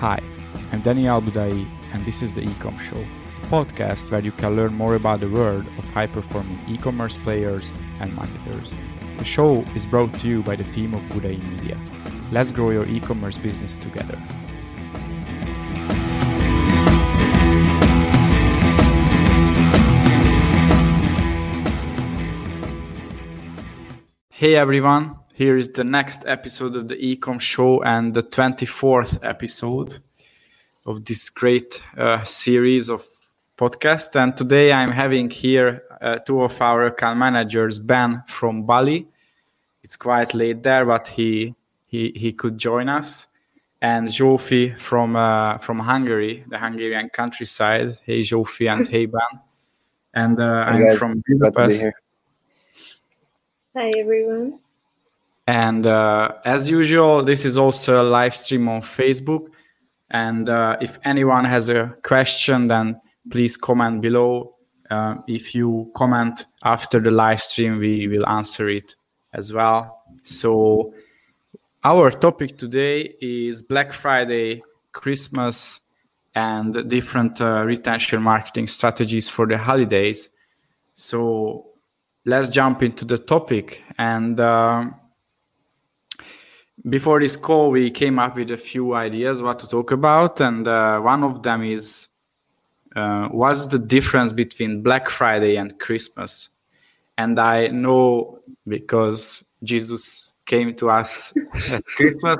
Hi, I'm Daniel Budai, and this is the Ecom Show, a podcast where you can learn more about the world of high performing e commerce players and marketers. The show is brought to you by the team of Budai Media. Let's grow your e commerce business together. Hey everyone, here is the next episode of the Ecom Show and the 24th episode of this great uh, series of podcasts. And today I'm having here uh, two of our account managers, Ben from Bali. It's quite late there, but he he he could join us, and Zsófi from uh, from Hungary, the Hungarian countryside. Hey Zsófi and hey Ben, and uh, I'm guys. from Glad to Budapest. Hi everyone. And uh, as usual, this is also a live stream on Facebook. And uh, if anyone has a question, then please comment below. Uh, if you comment after the live stream, we will answer it as well. So, our topic today is Black Friday, Christmas, and different uh, retention marketing strategies for the holidays. So, let's jump into the topic. And um before this call, we came up with a few ideas what to talk about, and uh, one of them is uh, what's the difference between Black Friday and Christmas? And I know because Jesus came to us at Christmas,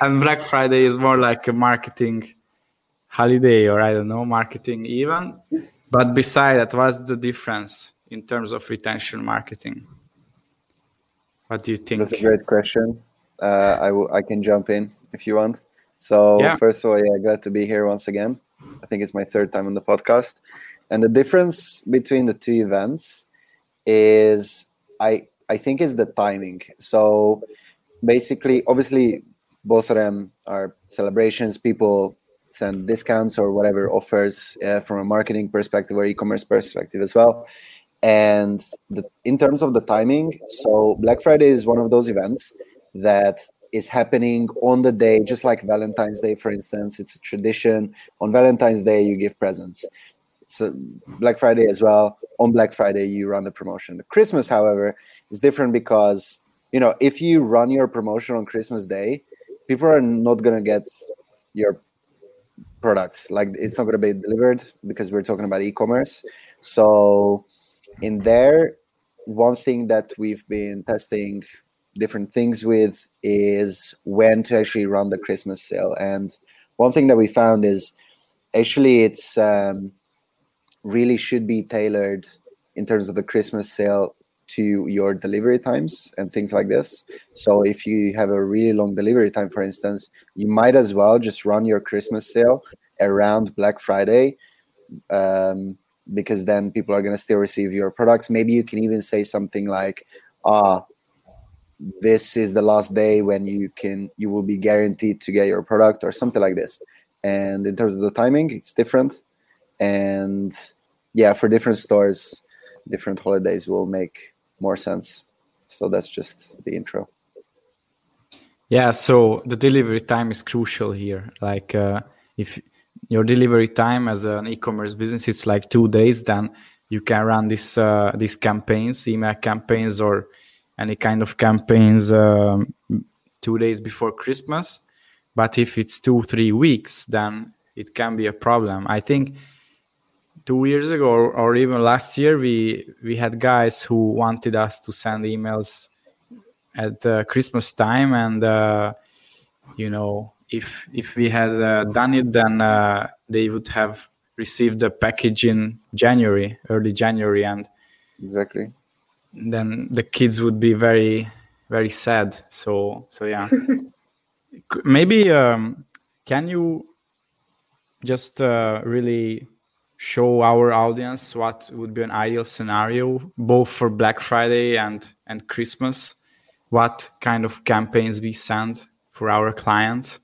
and Black Friday is more like a marketing holiday, or I don't know, marketing even. But beside that, what's the difference in terms of retention marketing? What do you think? That's a great question. Uh, I I can jump in if you want. So Yeah. first of all, yeah, glad to be here once again. I think it's my third time on the podcast, and the difference between the two events is I I think is the timing. So basically, obviously, both of them are celebrations. People send discounts or whatever offers uh, from a marketing perspective or e-commerce perspective as well. And the, in terms of the timing, so Black Friday is one of those events that is happening on the day, just like Valentine's Day, for instance. It's a tradition. On Valentine's Day, you give presents. So Black Friday as well. On Black Friday, you run the promotion. Christmas, however, is different because you know if you run your promotion on Christmas Day, people are not gonna get your products. Like it's not gonna be delivered because we're talking about e-commerce. So in there, one thing that we've been testing different things with is when to actually run the Christmas sale. And one thing that we found is actually it's um, really should be tailored in terms of the Christmas sale to your delivery times and things like this. So if you have a really long delivery time, for instance, you might as well just run your Christmas sale around Black Friday. Um, because then people are going to still receive your products. Maybe you can even say something like, ah, this is the last day when you can you will be guaranteed to get your product or something like this. And in terms of the timing it's different. And yeah for different stores different holidays will make more sense. So that's just the intro. Yeah, so the delivery time is crucial here. Like, uh, if your delivery time as an e-commerce business is like two days, then you can run this uh, these campaigns, email campaigns, or any kind of campaigns um, two days before Christmas. But if it's two three weeks, then it can be a problem. I think two years ago or, even last year, we we had guys who wanted us to send emails at uh, Christmas time, and uh, you know, if if we had uh, done it, then uh, they would have received the package in January, early January, and exactly then the kids would be very very sad. So so yeah, maybe um, can you just uh, really show our audience what would be an ideal scenario both for Black Friday and and Christmas? What kind of campaigns we send for our clients?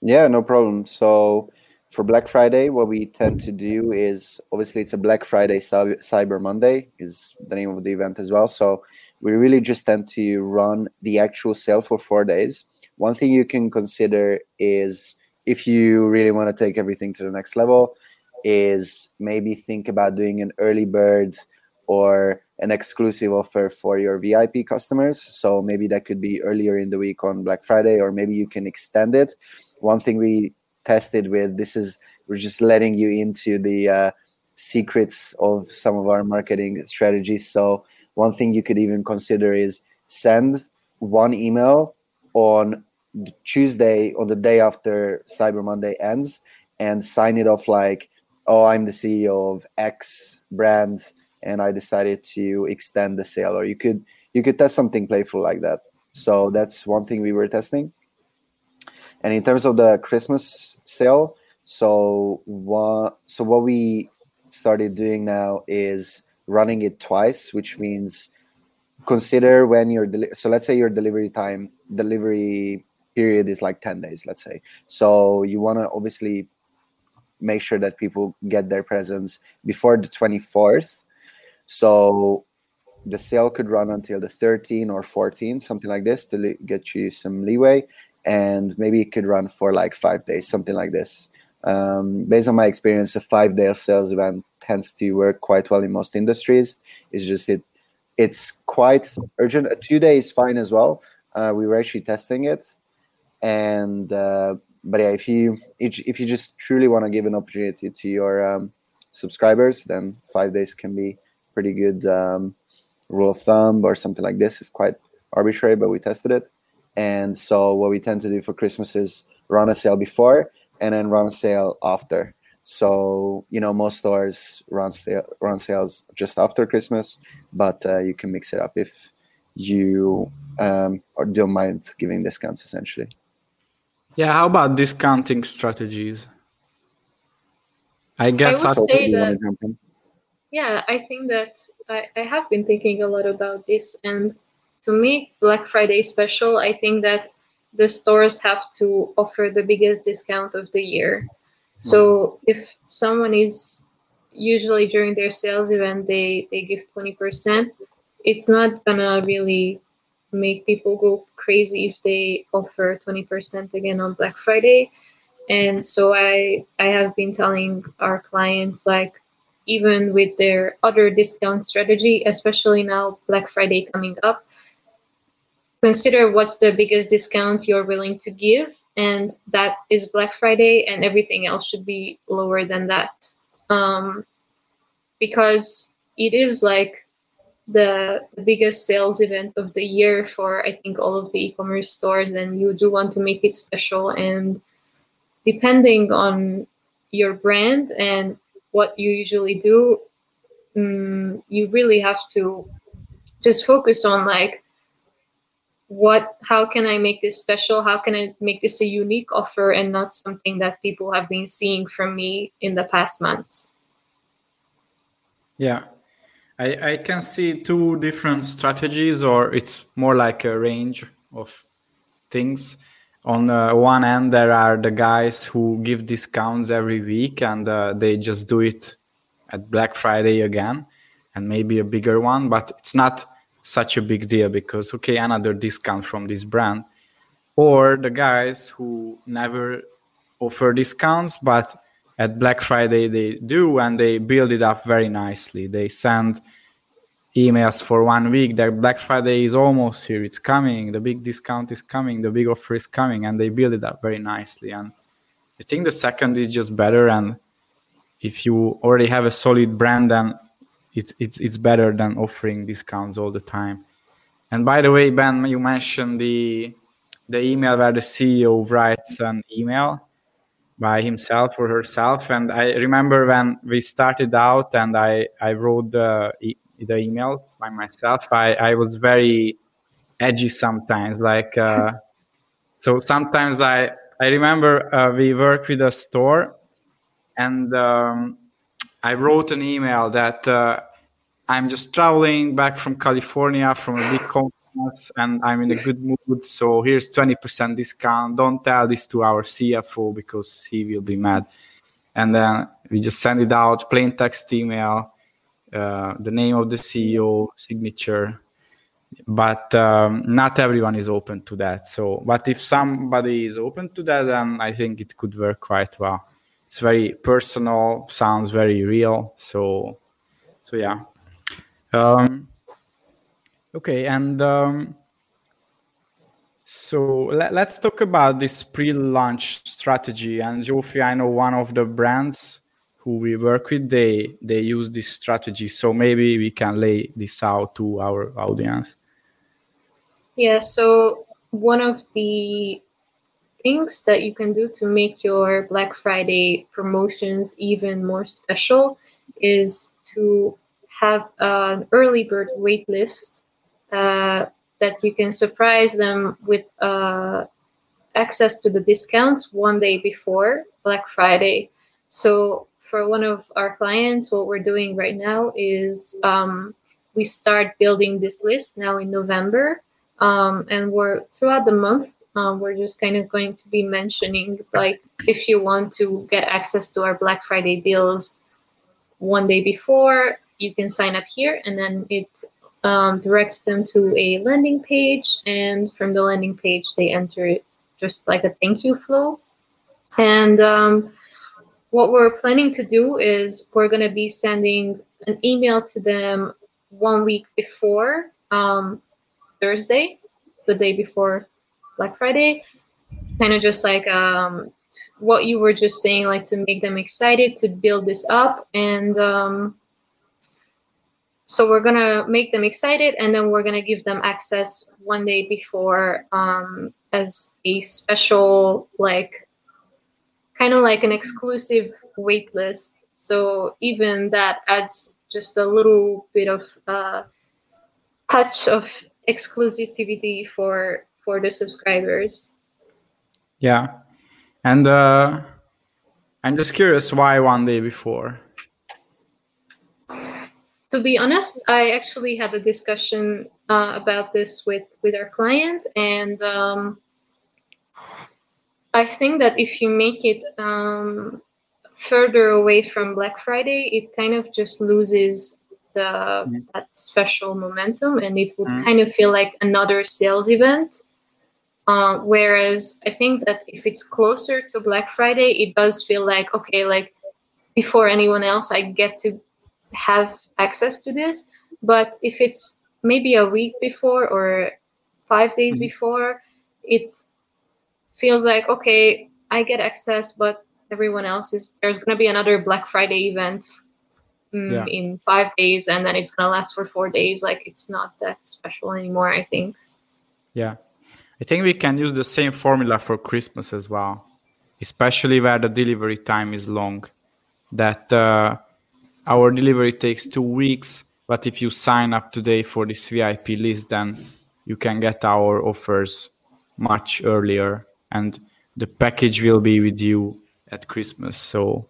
yeah no problem so for black friday what we tend to do is obviously it's a black friday Cy- cyber monday is the name of the event as well so we really just tend to run the actual sale for four days one thing you can consider is if you really want to take everything to the next level, is maybe think about doing an early bird or an exclusive offer for your VIP customers. So maybe that could be earlier in the week on Black Friday, or maybe you can extend it. One thing we tested with this is we're just letting you into the uh, secrets of some of our marketing strategies. So one thing you could even consider is send one email on Tuesday on the day after Cyber Monday ends and sign it off like, oh, I'm the CEO of X brand and I decided to extend the sale. Or you could you could test something playful like that. So that's one thing we were testing. And in terms of the Christmas sale, so what so what we started doing now is running it twice, which means consider when your deli- so let's say your delivery time delivery period is like 10 days let's say. So you want to obviously make sure that people get their presents before the 24th so the sale could run until the 13 or 14 something like this to get you some leeway and maybe it could run for like five days something like this um, based on my experience a five day sales event tends to work quite well in most industries it's just it it's quite urgent a two day is fine as well uh, we were actually testing it and uh, but yeah, if you if you just truly want to give an opportunity to your um, subscribers, then five days can be pretty good um, rule of thumb or something like this. It's quite arbitrary, but we tested it. And so what we tend to do for Christmas is run a sale before and then run a sale after. So you know most stores run sale, run sales just after Christmas, but uh, you can mix it up if you um, or don't mind giving discounts essentially. Yeah, how about discounting strategies? I guess I would say that, yeah, I think that I, I have been thinking a lot about this and to make Black Friday special, I think that the stores have to offer the biggest discount of the year. So hmm. if someone is usually during their sales event they they give 20%, it's not gonna really make people go crazy if they offer 20% again on Black Friday. And so I I have been telling our clients like even with their other discount strategy, especially now Black Friday coming up, consider what's the biggest discount you're willing to give and that is Black Friday and everything else should be lower than that. Um, because it is like the, the biggest sales event of the year for I think all of the e-commerce stores and you do want to make it special and depending on your brand and what you usually do um, you really have to just focus on like what how can i make this special? How can i make this a unique offer and not something that people have been seeing from me in the past months? Yeah. I, I can see two different strategies, or it's more like a range of things. On uh, one end, there are the guys who give discounts every week and uh, they just do it at Black Friday again and maybe a bigger one, but it's not such a big deal because, okay, another discount from this brand. Or the guys who never offer discounts, but at Black Friday they do, and they build it up very nicely. They send emails for one week that Black Friday is almost here, it's coming, the big discount is coming, the big offer is coming, and they build it up very nicely. And I think the second is just better. And if you already have a solid brand, then it, it's it's better than offering discounts all the time. And by the way, Ben, you mentioned the the email where the CEO writes an email by himself or herself. And I remember when we started out and I, I wrote the, the emails by myself, I, I was very edgy sometimes. Like, uh, so sometimes I, I remember uh, we worked with a store and um, I wrote an email that uh, I'm just traveling back from California from a big conference and I'm in a good mood. So here's 20% discount. Don't tell this to our CFO because he will be mad. And then we just send it out, plain text email, uh, the name of the CEO, signature, but um, not everyone is open to that. So, but if somebody is open to that, then I think it could work quite well. It's very personal, sounds very real. So, so yeah. Um, okay, and um, so let, us talk about this pre-launch strategy. And Zsófi, I know one of the brands who we work with, they they use this strategy. So maybe we can lay this out to our audience. Yeah. So one of the things that you can do to make your Black Friday promotions even more special is to have an early bird wait list uh, that you can surprise them with uh, access to the discounts one day before Black Friday. So for one of our clients, what we're doing right now is um, we start building this list now in November, um, and we're throughout the month. Um, we're just kind of going to be mentioning like if you want to get access to our Black Friday deals one day before, you can sign up here, and then it um, directs them to a landing page, and from the landing page, they enter just like a thank you flow. And um, what we're planning to do is we're going to be sending an email to them one week before um, Thursday, the day before Black Friday, kind of just like um, what you were just saying, like to make them excited to build this up and um, so we're gonna make them excited and then we're gonna give them access one day before um, as a special like kind of like an exclusive wait list so even that adds just a little bit of uh, touch of exclusivity for for the subscribers. Yeah. And uh, i'm just curious why one day before to be honest, I actually had a discussion uh, about this with with our client, and um, I think that if you make it um, further away from Black Friday, it kind of just loses the mm. that special momentum, and it would mm. kind of feel like another sales event. Uh, whereas I think that if it's closer to Black Friday, it does feel like okay, like before anyone else, I get to have access to this. But if it's maybe a week before or five days mm-hmm. before, it feels like okay, I get access, but everyone else is there's gonna be another Black Friday event mm, yeah. in five days, and then it's gonna last for four days. Like it's not that special anymore. I think. Yeah, I think we can use the same formula for Christmas as well, especially where the delivery time is long. That uh, our delivery takes two weeks but if you sign up today for this vip list then you can get our offers much earlier. And the package will be with you at christmas. So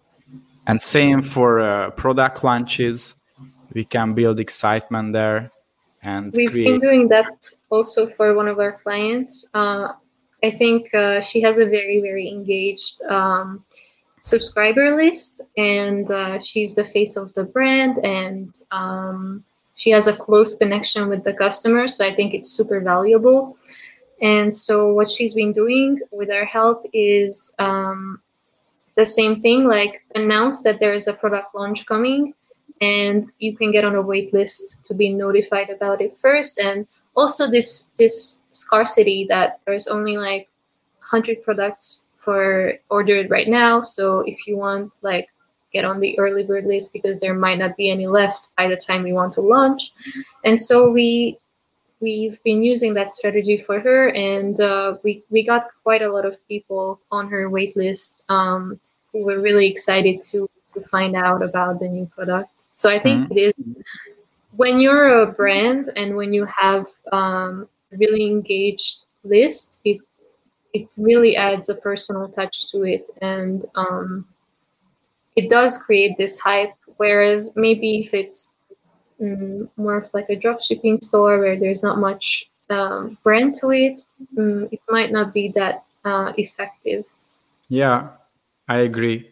and same for uh, product launches. We can build excitement there and we've create... been doing that also for one of our clients. Uh, i think uh, she has a very very engaged um, subscriber list, and uh, she's the face of the brand, and um, she has a close connection with the customer. So I think it's super valuable. And so what she's been doing with our help is um, the same thing, like announce that there is a product launch coming, and you can get on a wait list to be notified about it first. And also this this scarcity that there's only like 100 products for ordered right now. So if you want, like, get on the early bird list because there might not be any left by the time we want to launch. And so we we've been using that strategy for her, and uh, we we got quite a lot of people on her wait list um, who were really excited to to find out about the new product. So I think mm-hmm. it is when you're a brand and when you have um, really engaged list, it it really adds a personal touch to it. And um, it does create this hype whereas maybe if it's mm, more of like a drop shipping store where there's not much um, brand to it mm, it might not be that uh, effective. Yeah i agree.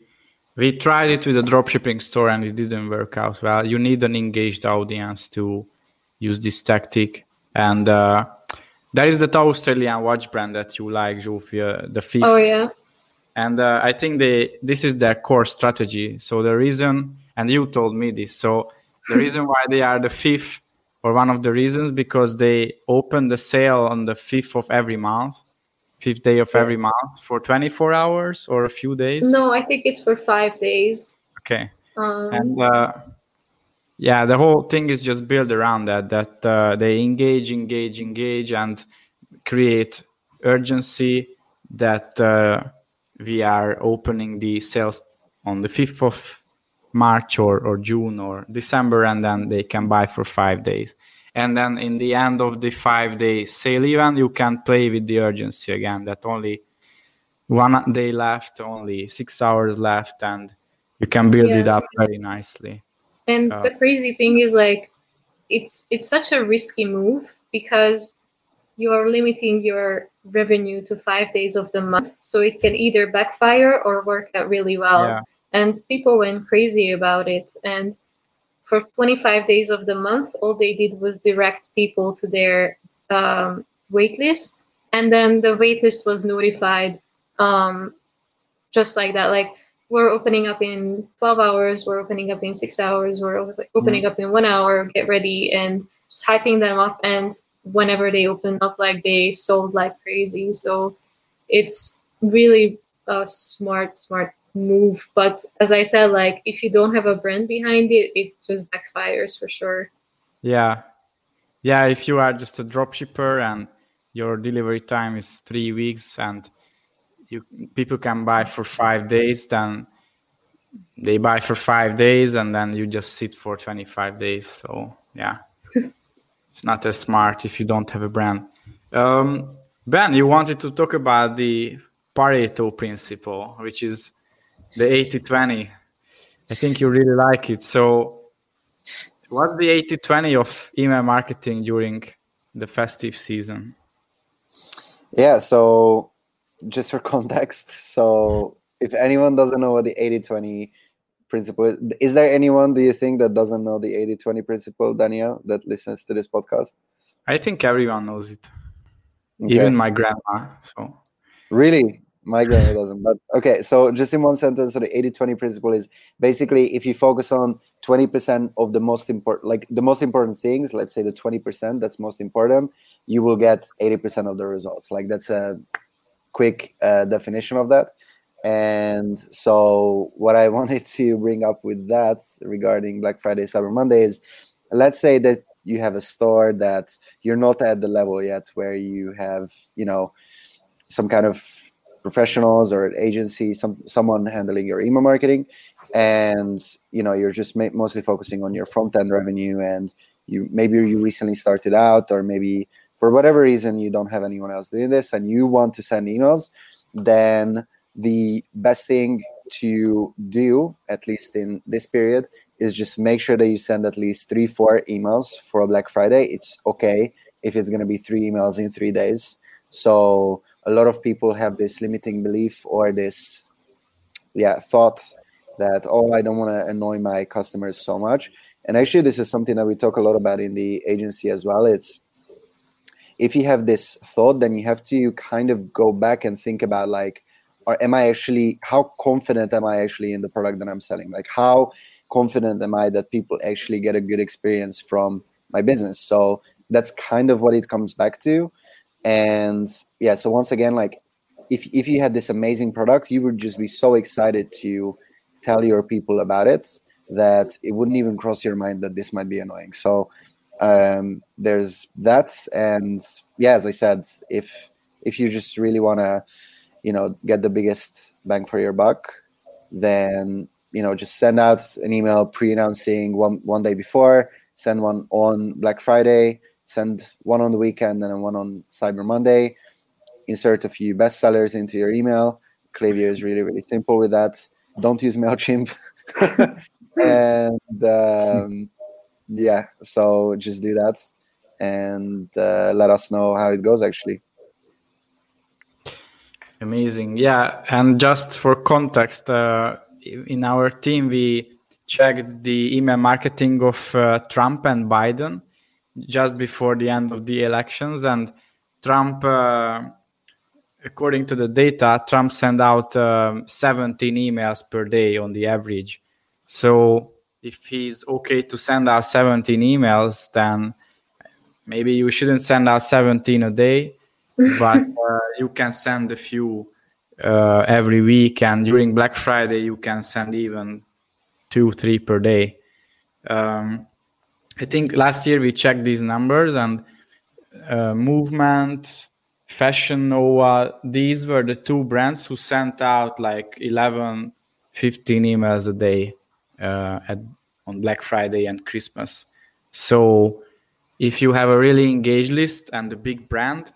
We tried it with a drop shipping store and it didn't work out well. You need an engaged audience to use this tactic. And uh, there is that Australian watch brand that you like, Zsófia, the fifth. Oh yeah. And uh, I think they this is their core strategy. So the reason, and you told me this, so the reason why they are the fifth, or one of the reasons, because they open the sale on the fifth of every month, fifth day of every month for 24 hours or a few days. No, I think it's for five days. Okay. Um, and uh, yeah, the whole thing is just built around that. That uh, they engage, engage, engage, and create urgency that uh, we are opening the sales on the 5th of March or, or June or December, and then they can buy for five days. And then in the end of the five day sale event, you can play with the urgency again. That only one day left, only six hours left, and you can build yeah. it up very nicely. And uh, the crazy thing is like it's it's such a risky move because you are limiting your revenue to five days of the month. So it can either backfire or work out really well. Yeah. And people went crazy about it. And for 25 days of the month, all they did was direct people to their um, waitlist. And then the waitlist was notified um, just like that. Like, we're opening up in 12 hours, we're opening up in six hours, we're opening mm. up in one hour, get ready, and just hyping them up. And whenever they open up, like they sold like crazy. So it's really a smart, smart move. But as I said, like if you don't have a brand behind it, it just backfires for sure. Yeah. Yeah. If you are just a dropshipper and your delivery time is three weeks and you people can buy for five days, then they buy for five days and then you just sit for 25 days. So yeah it's not as smart if you don't have a brand. Um, ben, you wanted to talk about the Pareto principle, which is the 80 20. I think you really like it. So, what's the 80 20 of email marketing during the festive season? Yeah, so just for context, so if anyone doesn't know what the 80 20 principle. Is is there anyone, do you think, that doesn't know the 80 20 principle, Daniel, that listens to this podcast? I think everyone knows it, okay. even my grandma. So, really? My grandma doesn't. But okay, so just in one sentence, so the 80 20 principle is basically if you focus on 20% of the most important, like the most important things, let's say the 20% that's most important, you will get 80% of the results. Like that's a quick uh, definition of that. And so, what I wanted to bring up with that regarding Black Friday, Cyber Monday is let's say that you have a store that you're not at the level yet where you have, you know, some kind of professionals or an agency, some someone handling your email marketing, and you know you're just ma- mostly focusing on your front end revenue, and you maybe you recently started out, or maybe for whatever reason you don't have anyone else doing this, and you want to send emails, then the best thing to do, at least in this period, is just make sure that you send at least three, four emails for a Black Friday. It's okay if it's going to be three emails in three days. So a lot of people have this limiting belief or this, yeah, thought that oh, I don't want to annoy my customers so much. And actually, this is something that we talk a lot about in the agency as well. It's if you have this thought, then you have to kind of go back and think about like or am I actually how confident am I actually in the product that I'm selling? Like how confident am I that people actually get a good experience from my business? So that's kind of what it comes back to. And yeah, so once again, like if if you had this amazing product, you would just be so excited to tell your people about it that it wouldn't even cross your mind that this might be annoying. So um, there's that, and yeah, as I said, if if you just really want to you know get the biggest bang for your buck then you know just send out an email pre-announcing one one day before send one on black friday send one on the weekend and one on cyber monday. Insert a few bestsellers into your email. Klaviyo is really really simple with that. Don't use mailchimp. And um, yeah so just do that and uh, let us know how it goes actually Amazing. Yeah. And just for context, uh, in our team, we checked the email marketing of uh, Trump and Biden. just before the end of the elections, and Trump, uh, according to the data, Trump sent out um, 17 emails per day on the average. So if he's okay to send out 17 emails, then maybe you shouldn't send out 17 a day, but uh, you can send a few uh, every week. And during Black Friday, you can send even two, three per day. Um, I think last year we checked these numbers and uh, Movement, Fashion Nova, these were the two brands who sent out like 11, 15 emails a day at, on Black Friday and Christmas. So if you have a really engaged list and a big brand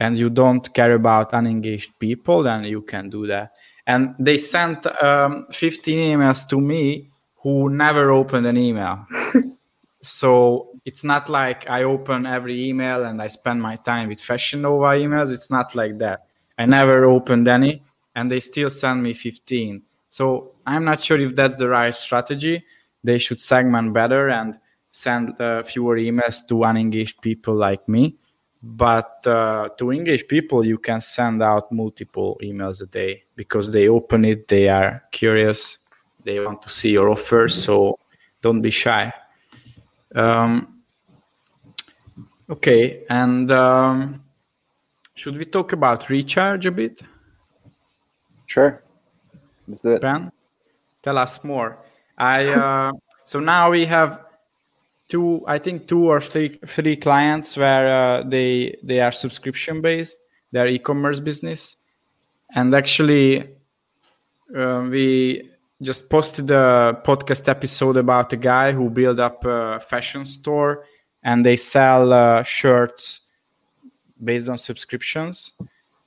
and you don't care about unengaged people, then you can do that. And they sent um, 15 emails to me who never opened an email. so it's not like I open every email and I spend my time with Fashion Nova emails. It's not like that. I never opened any, and they still send me 15. So I'm not sure if that's the right strategy. They should segment better and send uh, fewer emails to unengaged people like me. But uh, to engaged people, you can send out multiple emails a day because they open it, they are curious, they want to see your offers. So don't be shy. Um, okay, and um, should we talk about recharge a bit? Sure, let's do it. Ben, tell us more. I uh, so now we have two, I think two or three three clients where uh, they they are subscription based. They're e-commerce business, and actually uh, we just posted a podcast episode about a guy who built up a fashion store and they sell uh, shirts based on subscriptions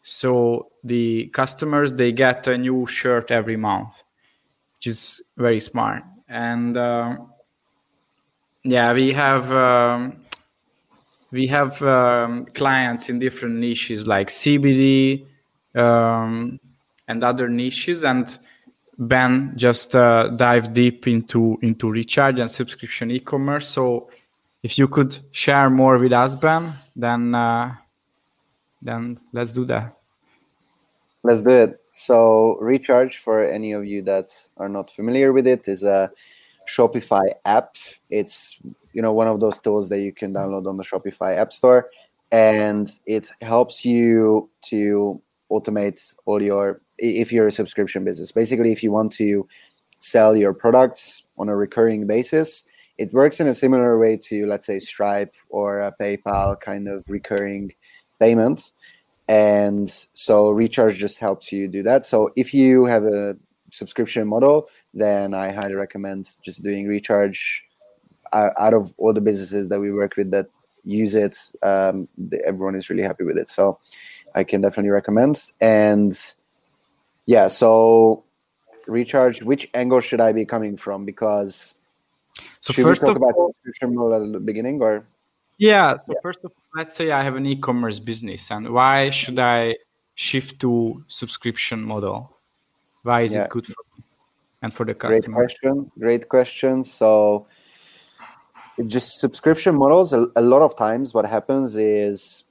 so the customers they get a new shirt every month which is very smart and uh, yeah we have um, we have um, clients in different niches like cbd um, and other niches and Ben just uh, dive deep into into recharge and subscription e-commerce. So if you could share more with us, Ben, then uh, then let's do that. Let's do it. So recharge for any of you that are not familiar with it is a Shopify app. It's you know one of those tools that you can download on the Shopify App Store, and it helps you to automate all your if you're a subscription business. Basically, if you want to sell your products on a recurring basis, it works in a similar way to, let's say, Stripe or a PayPal kind of recurring payment. And so Recharge just helps you do that. So if you have a subscription model, then I highly recommend just doing Recharge. Out of all the businesses that we work with that use it, um, everyone is really happy with it. So I can definitely recommend. And yeah so recharge which angle should i be coming from because so should first we talk about subscription model at the beginning or yeah so yeah. first of all let's say i have an e-commerce business and why should i shift to subscription model why is yeah. it good for me and for the customer great question great question so just subscription models a, a lot of times what happens is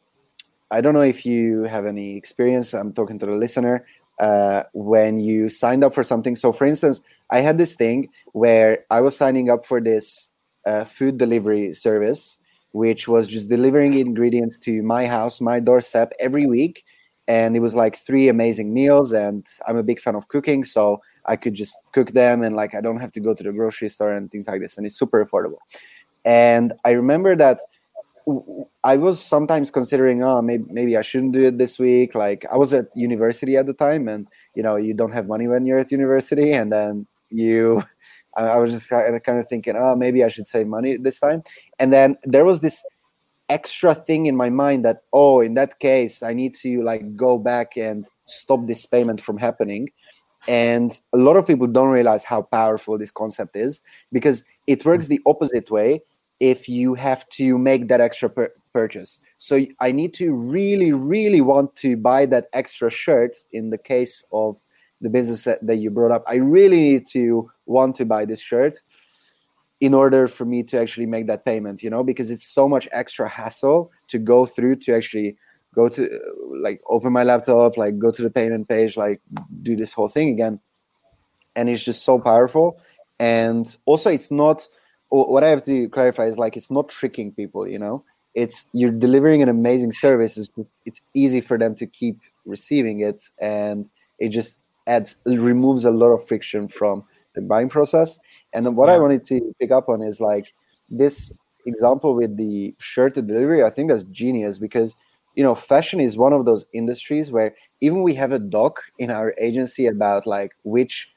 i don't know if you have any experience i'm talking to the listener uh, when you signed up for something. So, for instance, I had this thing where I was signing up for this uh, food delivery service, which was just delivering ingredients to my house, my doorstep every week. And it was like three amazing meals. And I'm a big fan of cooking. So I could just cook them and like I don't have to go to the grocery store and things like this. And it's super affordable. And I remember that I was sometimes considering, oh, maybe maybe I shouldn't do it this week. Like I was at university at the time, and you know, you don't have money when you're at university, and then you, I was just kind of thinking, oh, maybe I should save money this time. And then there was this extra thing in my mind that, oh, in that case, I need to like go back and stop this payment from happening. And a lot of people don't realize how powerful this concept is because it works the opposite way if you have to make that extra pur- purchase. So I need to really, really want to buy that extra shirt in the case of the business that, that you brought up. I really need to want to buy this shirt in order for me to actually make that payment you know because it's so much extra hassle to go through to actually go to like open my laptop like go to the payment page like do this whole thing again. And it's just so powerful. And also it's not what i have to clarify is like it's not tricking people you know? It's you're delivering an amazing service. It's, it's easy for them to keep receiving it. And it just adds removes a lot of friction from the buying process and what yeah. i wanted to pick up on is like this example with the shirt delivery i think that's genius because you know fashion is one of those industries where even we have a doc in our agency about like which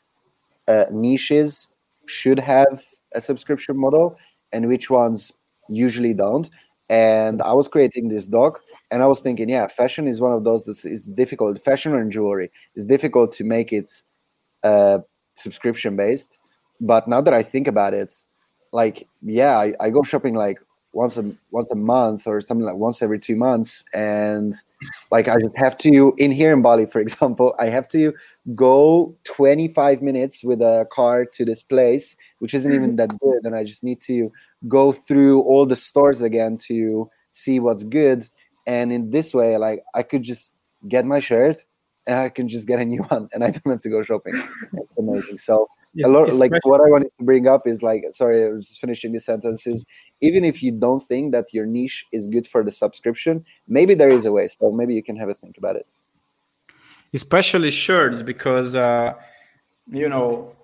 uh, niches should have a subscription model and which ones usually don't and i was creating this doc and i was thinking yeah fashion is one of those that is difficult. Fashion and jewelry is difficult to make it uh, subscription based. But now that i think about it like yeah I, I go shopping like once a once a month or something like once every two months. And like i just have to in here in bali for example i have to go 25 minutes with a car to this place which isn't even that good. And i just need to go through all the stores again to see what's good and in this way like i could just get my shirt and i can just get a new one and i don't have to go shopping. It's amazing. So a lot like what i wanted to bring up is like sorry i was just finishing this sentence is even if you don't think that your niche is good for the subscription maybe there is a way. So maybe you can have a think about it. Especially shirts because uh, you know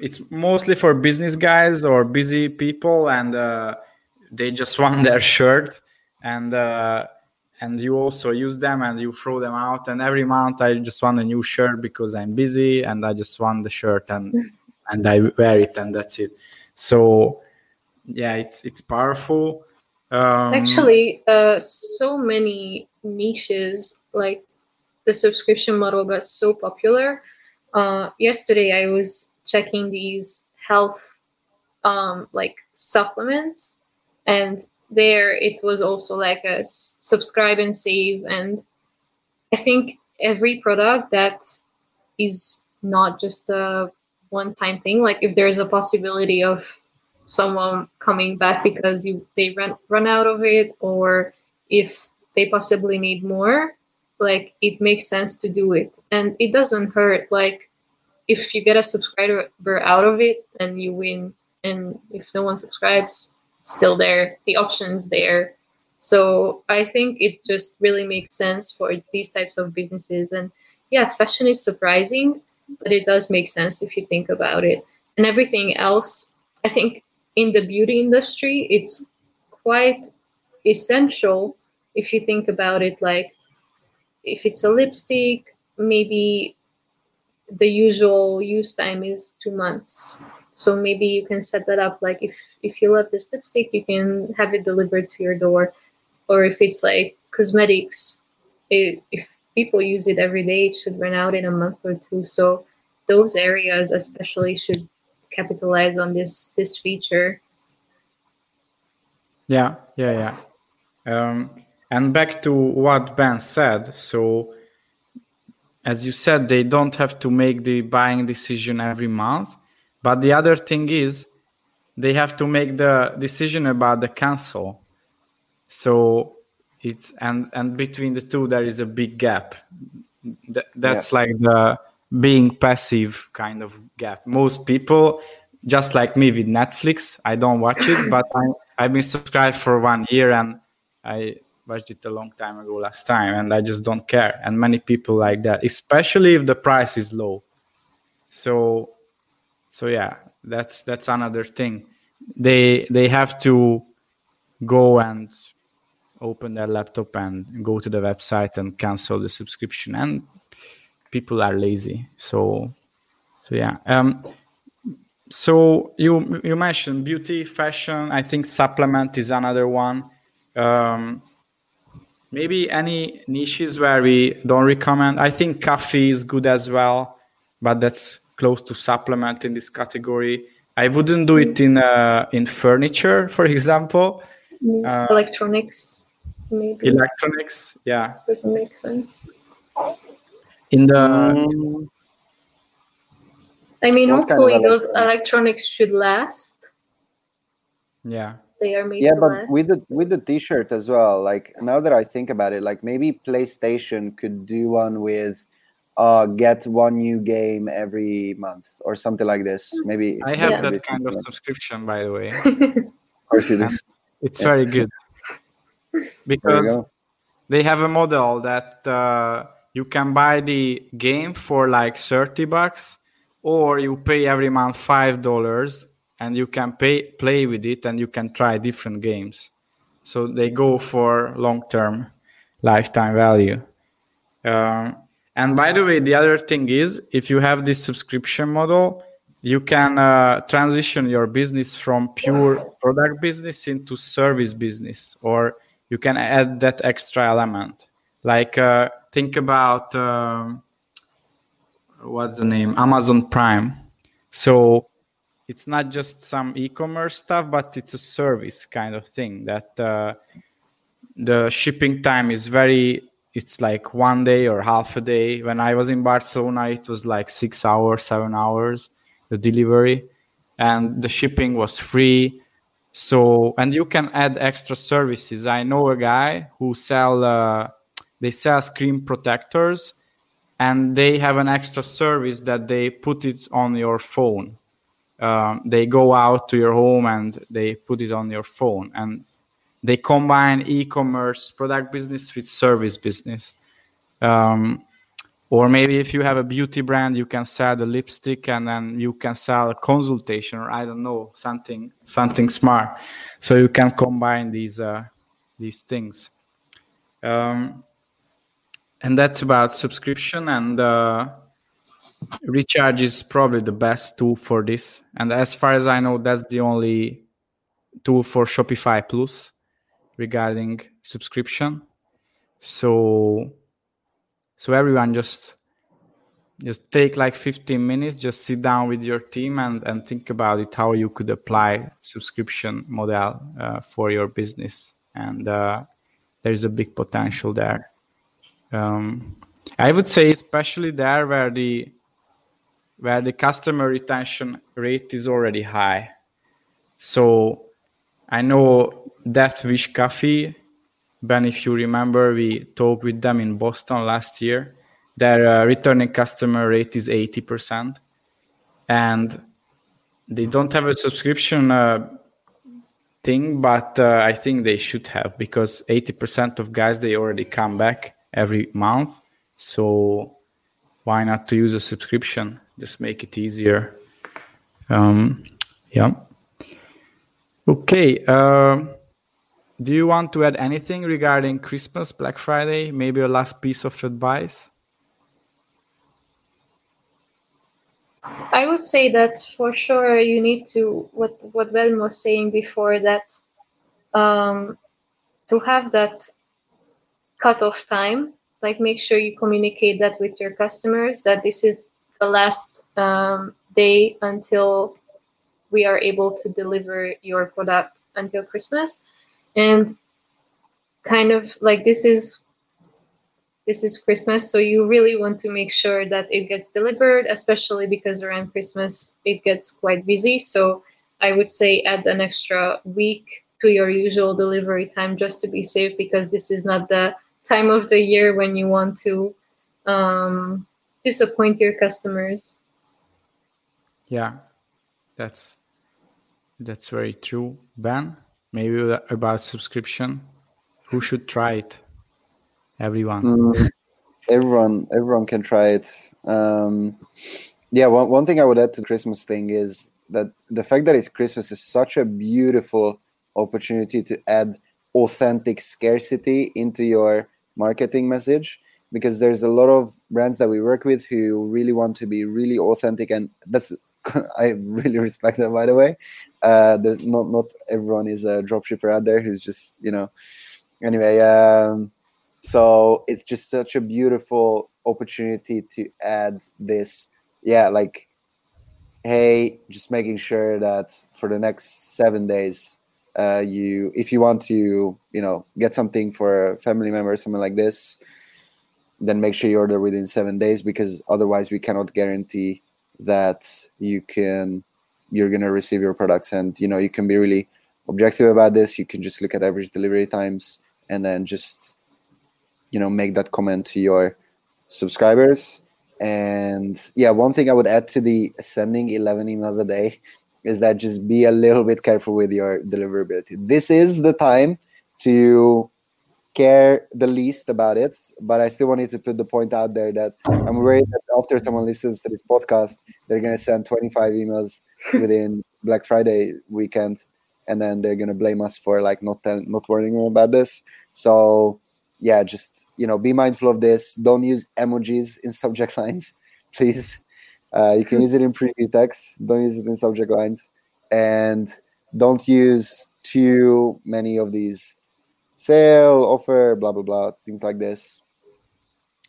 it's mostly for business guys or busy people and uh, they just want their shirt. And uh, and you also use them and you throw them out and every month i just want a new shirt because i'm busy and i just want the shirt and and I wear it and that's it. So yeah, it's it's powerful. Um, Actually, uh, so many niches like the subscription model got so popular. Uh, yesterday, I was checking these health um, like supplements, and there it was also like a subscribe and save. And I think every product that is not just a one time thing like if there's a possibility of someone coming back because you they run run out of it or if they possibly need more like it makes sense to do it and it doesn't hurt like if you get a subscriber out of it and you win and if no one subscribes still there the options there so i think it just really makes sense for these types of businesses and yeah fashion is surprising but it does make sense if you think about it. And everything else, I think in the beauty industry, it's quite essential if you think about it like if it's a lipstick, maybe the usual use time is two months. So maybe you can set that up like if if you love this lipstick, you can have it delivered to your door. Or if it's like cosmetics, it, if people use it every day. It should run out in a month or two. So those areas especially should capitalize on this this feature. Yeah, yeah, yeah. Um, and back to what Ben said. So, as you said, they don't have to make the buying decision every month. But the other thing is, they have to make the decision about the cancel. So it's and and between the two there is a big gap Th- that's yeah. like the being passive kind of gap most people just like me with netflix i don't watch it but I, i've been subscribed for one year and i watched it a long time ago last time and i just don't care and many people like that especially if the price is low so so yeah that's that's another thing. They they have to go and open their laptop and go to the website and cancel the subscription. And people are lazy. So so yeah. Um so you you mentioned beauty fashion. I think supplement is another one. Um maybe any niches where we don't recommend. I think coffee is good as well but that's close to supplement in this category i wouldn't do it in uh, in furniture for example uh, electronics maybe electronics yeah doesn't make sense in the um, i mean hopefully kind of those electronics should last Yeah. They are made. Yeah, but last. with the with the T-shirt as well. Like now that I think about it, like maybe PlayStation could do one with uh get one new game every month or something like this. Maybe I have Yeah. that kind of subscription, by the way. Of course you do. It's Yeah. very good because go. they have a model that uh, you can buy the game for like 30 bucks or you pay every month five dollars and you can pay play with it and you can try different games so they go for long-term lifetime value um, and by the way the other thing is if you have this subscription model you can uh, transition your business from pure product business into service business or you can add that extra element. Like uh, think about um, what's the name? Amazon prime. So it's not just some e-commerce stuff but it's a service kind of thing that uh, the shipping time is very it's like one day or half a day. When i was in barcelona it was like six hours seven hours the delivery and the shipping was free. So and you can add extra services. I know a guy who sell uh, they sell screen protectors and they have an extra service that they put it on your phone. Um, they go out to your home and they put it on your phone. And they combine e-commerce product business with service business. Um, or maybe if you have a beauty brand you can sell the lipstick and then you can sell a consultation or i don't know something something smart. So you can combine these uh, these things. Um, and that's about subscription and uh, recharge is probably the best tool for this. And as far as i know that's the only tool for shopify plus regarding subscription. So so everyone just just take like 15 minutes just sit down with your team and and think about it how you could apply subscription model uh, for your business. And uh, there's a big potential there. Um, i would say especially there where the where the customer retention rate is already high. So i know death wish coffee ben if you remember we talked with them in boston last year. Their uh, returning customer rate is 80% and they don't have a subscription uh, thing but uh, i think they should have because 80% of guys they already come back every month. So why not to use a subscription? Just make it easier. Um, yeah. Okay um, do you want to add anything regarding christmas black friday maybe a last piece of advice I would say that for sure you need to what what Ben was saying before that um, to have that cutoff time. Like make sure you communicate that with your customers that this is the last um, day until we are able to deliver your product until Christmas, and kind of like this is this is Christmas, so you really want to make sure that it gets delivered, especially because around Christmas it gets quite busy. So I would say add an extra week to your usual delivery time just to be safe, because this is not the time of the year when you want to um, disappoint your customers. Yeah, that's that's very true. Ben, maybe about subscription. Who should try it? Everyone. Mm, everyone, everyone can try it. Um, yeah, one, one thing I would add to the Christmas thing is that the fact that it's Christmas is such a beautiful opportunity to add authentic scarcity into your marketing message because there's a lot of brands that we work with who really want to be really authentic and that's I really respect that by the way. Uh, there's not not everyone is a dropshipper out there who's just you know anyway um, so it's just such a beautiful opportunity to add this yeah like hey just making sure that for the next seven days uh, you if you want to you know get something for a family member or something like this then make sure you order within seven days because otherwise we cannot guarantee that you can you're going to receive your products and you know you can be really objective about this, you can just look at average delivery times and then just you know make that comment to your subscribers. And yeah, one thing I would add to the sending 11 emails a day is that just be a little bit careful with your deliverability. This is the time to care the least about it, but I still wanted to put the point out there that I'm worried that after someone listens to this podcast, they're to send 25 emails within Black Friday weekend, and then they're to blame us for like not tell, not warning them about this. So yeah, just you know, be mindful of this. Don't use emojis in subject lines, please. Uh, you can use it in preview text. Don't use it in subject lines, and don't use too many of these sale, offer, blah blah blah, things like this.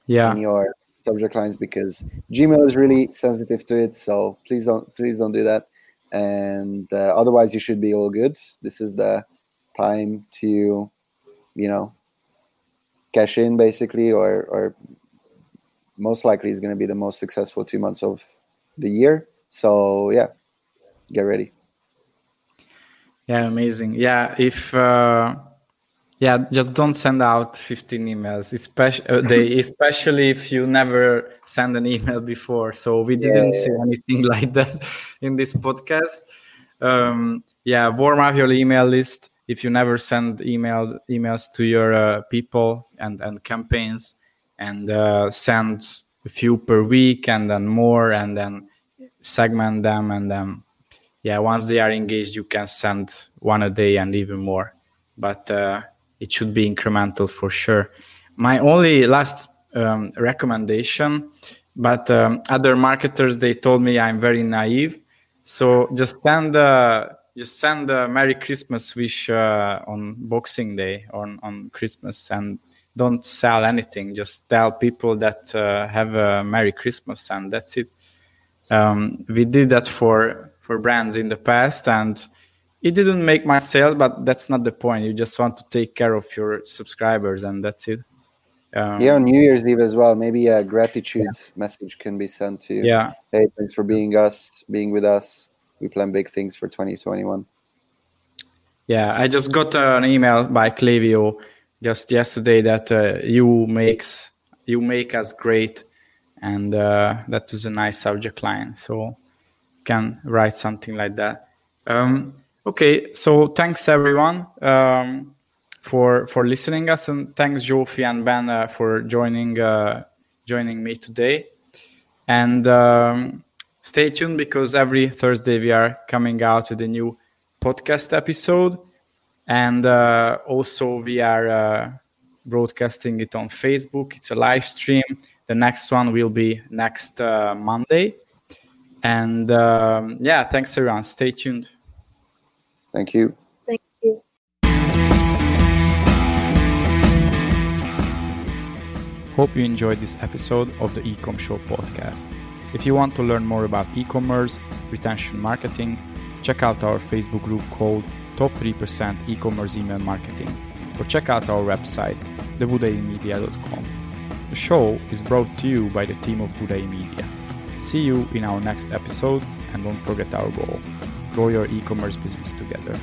Yeah. In your subject lines because Gmail is really sensitive to it. So please don't please don't do that. And uh, otherwise, you should be all good. This is the time to, you know, cash in basically, or or most likely is going to be the most successful two months of the year. So yeah, get ready. Yeah, amazing. Yeah, if uh, yeah, just don't send out 15 emails, especially uh, they, especially if you never send an email before. So we didn't yeah. see anything like that in this podcast. Um, yeah, warm up your email list if you never send email emails to your uh, people and and campaigns, and uh, send a few per week and then more, and then segment them, and then yeah, once they are engaged, you can send one a day and even more. But uh, it should be incremental for sure. My only last um, recommendation, but um, other marketers they told me I'm very naive, so just send uh, just send a Merry Christmas wish uh, on Boxing Day on on Christmas and don't sell anything. Just tell people that uh, have a Merry Christmas and that's it. Um, we did that for for brands in the past and it didn't make my sale, but that's not the point. You just want to take care of your subscribers, and that's it. Um, yeah, on New Year's Eve as well. Maybe a gratitude yeah. message can be sent to you. Yeah. Hey, thanks for being us, being with us. We plan big things for 2021. Yeah, I just got uh, an email by Klaviyo just yesterday that uh, you makes you make us great, and uh, that was a nice subject line. So you can write something like that. Um, Okay, so thanks everyone um, for for listening us, and thanks Zsófi and Ben uh, for joining uh, joining me today. And um, stay tuned because every Thursday we are coming out with a new podcast episode, and uh, also we are uh, broadcasting it on Facebook. It's a live stream. The next one will be next uh, Monday. And um, yeah, thanks everyone. Stay tuned. Thank you. Thank you. Hope you enjoyed this episode of the Ecom Show podcast. If you want to learn more about e-commerce, retention marketing, check out our Facebook group called Top 3% E-commerce Email Marketing or check out our website, thebudaimedia.com. The show is brought to you by the team of Budai Media. See you in our next episode and don't forget our goal grow your e-commerce business together.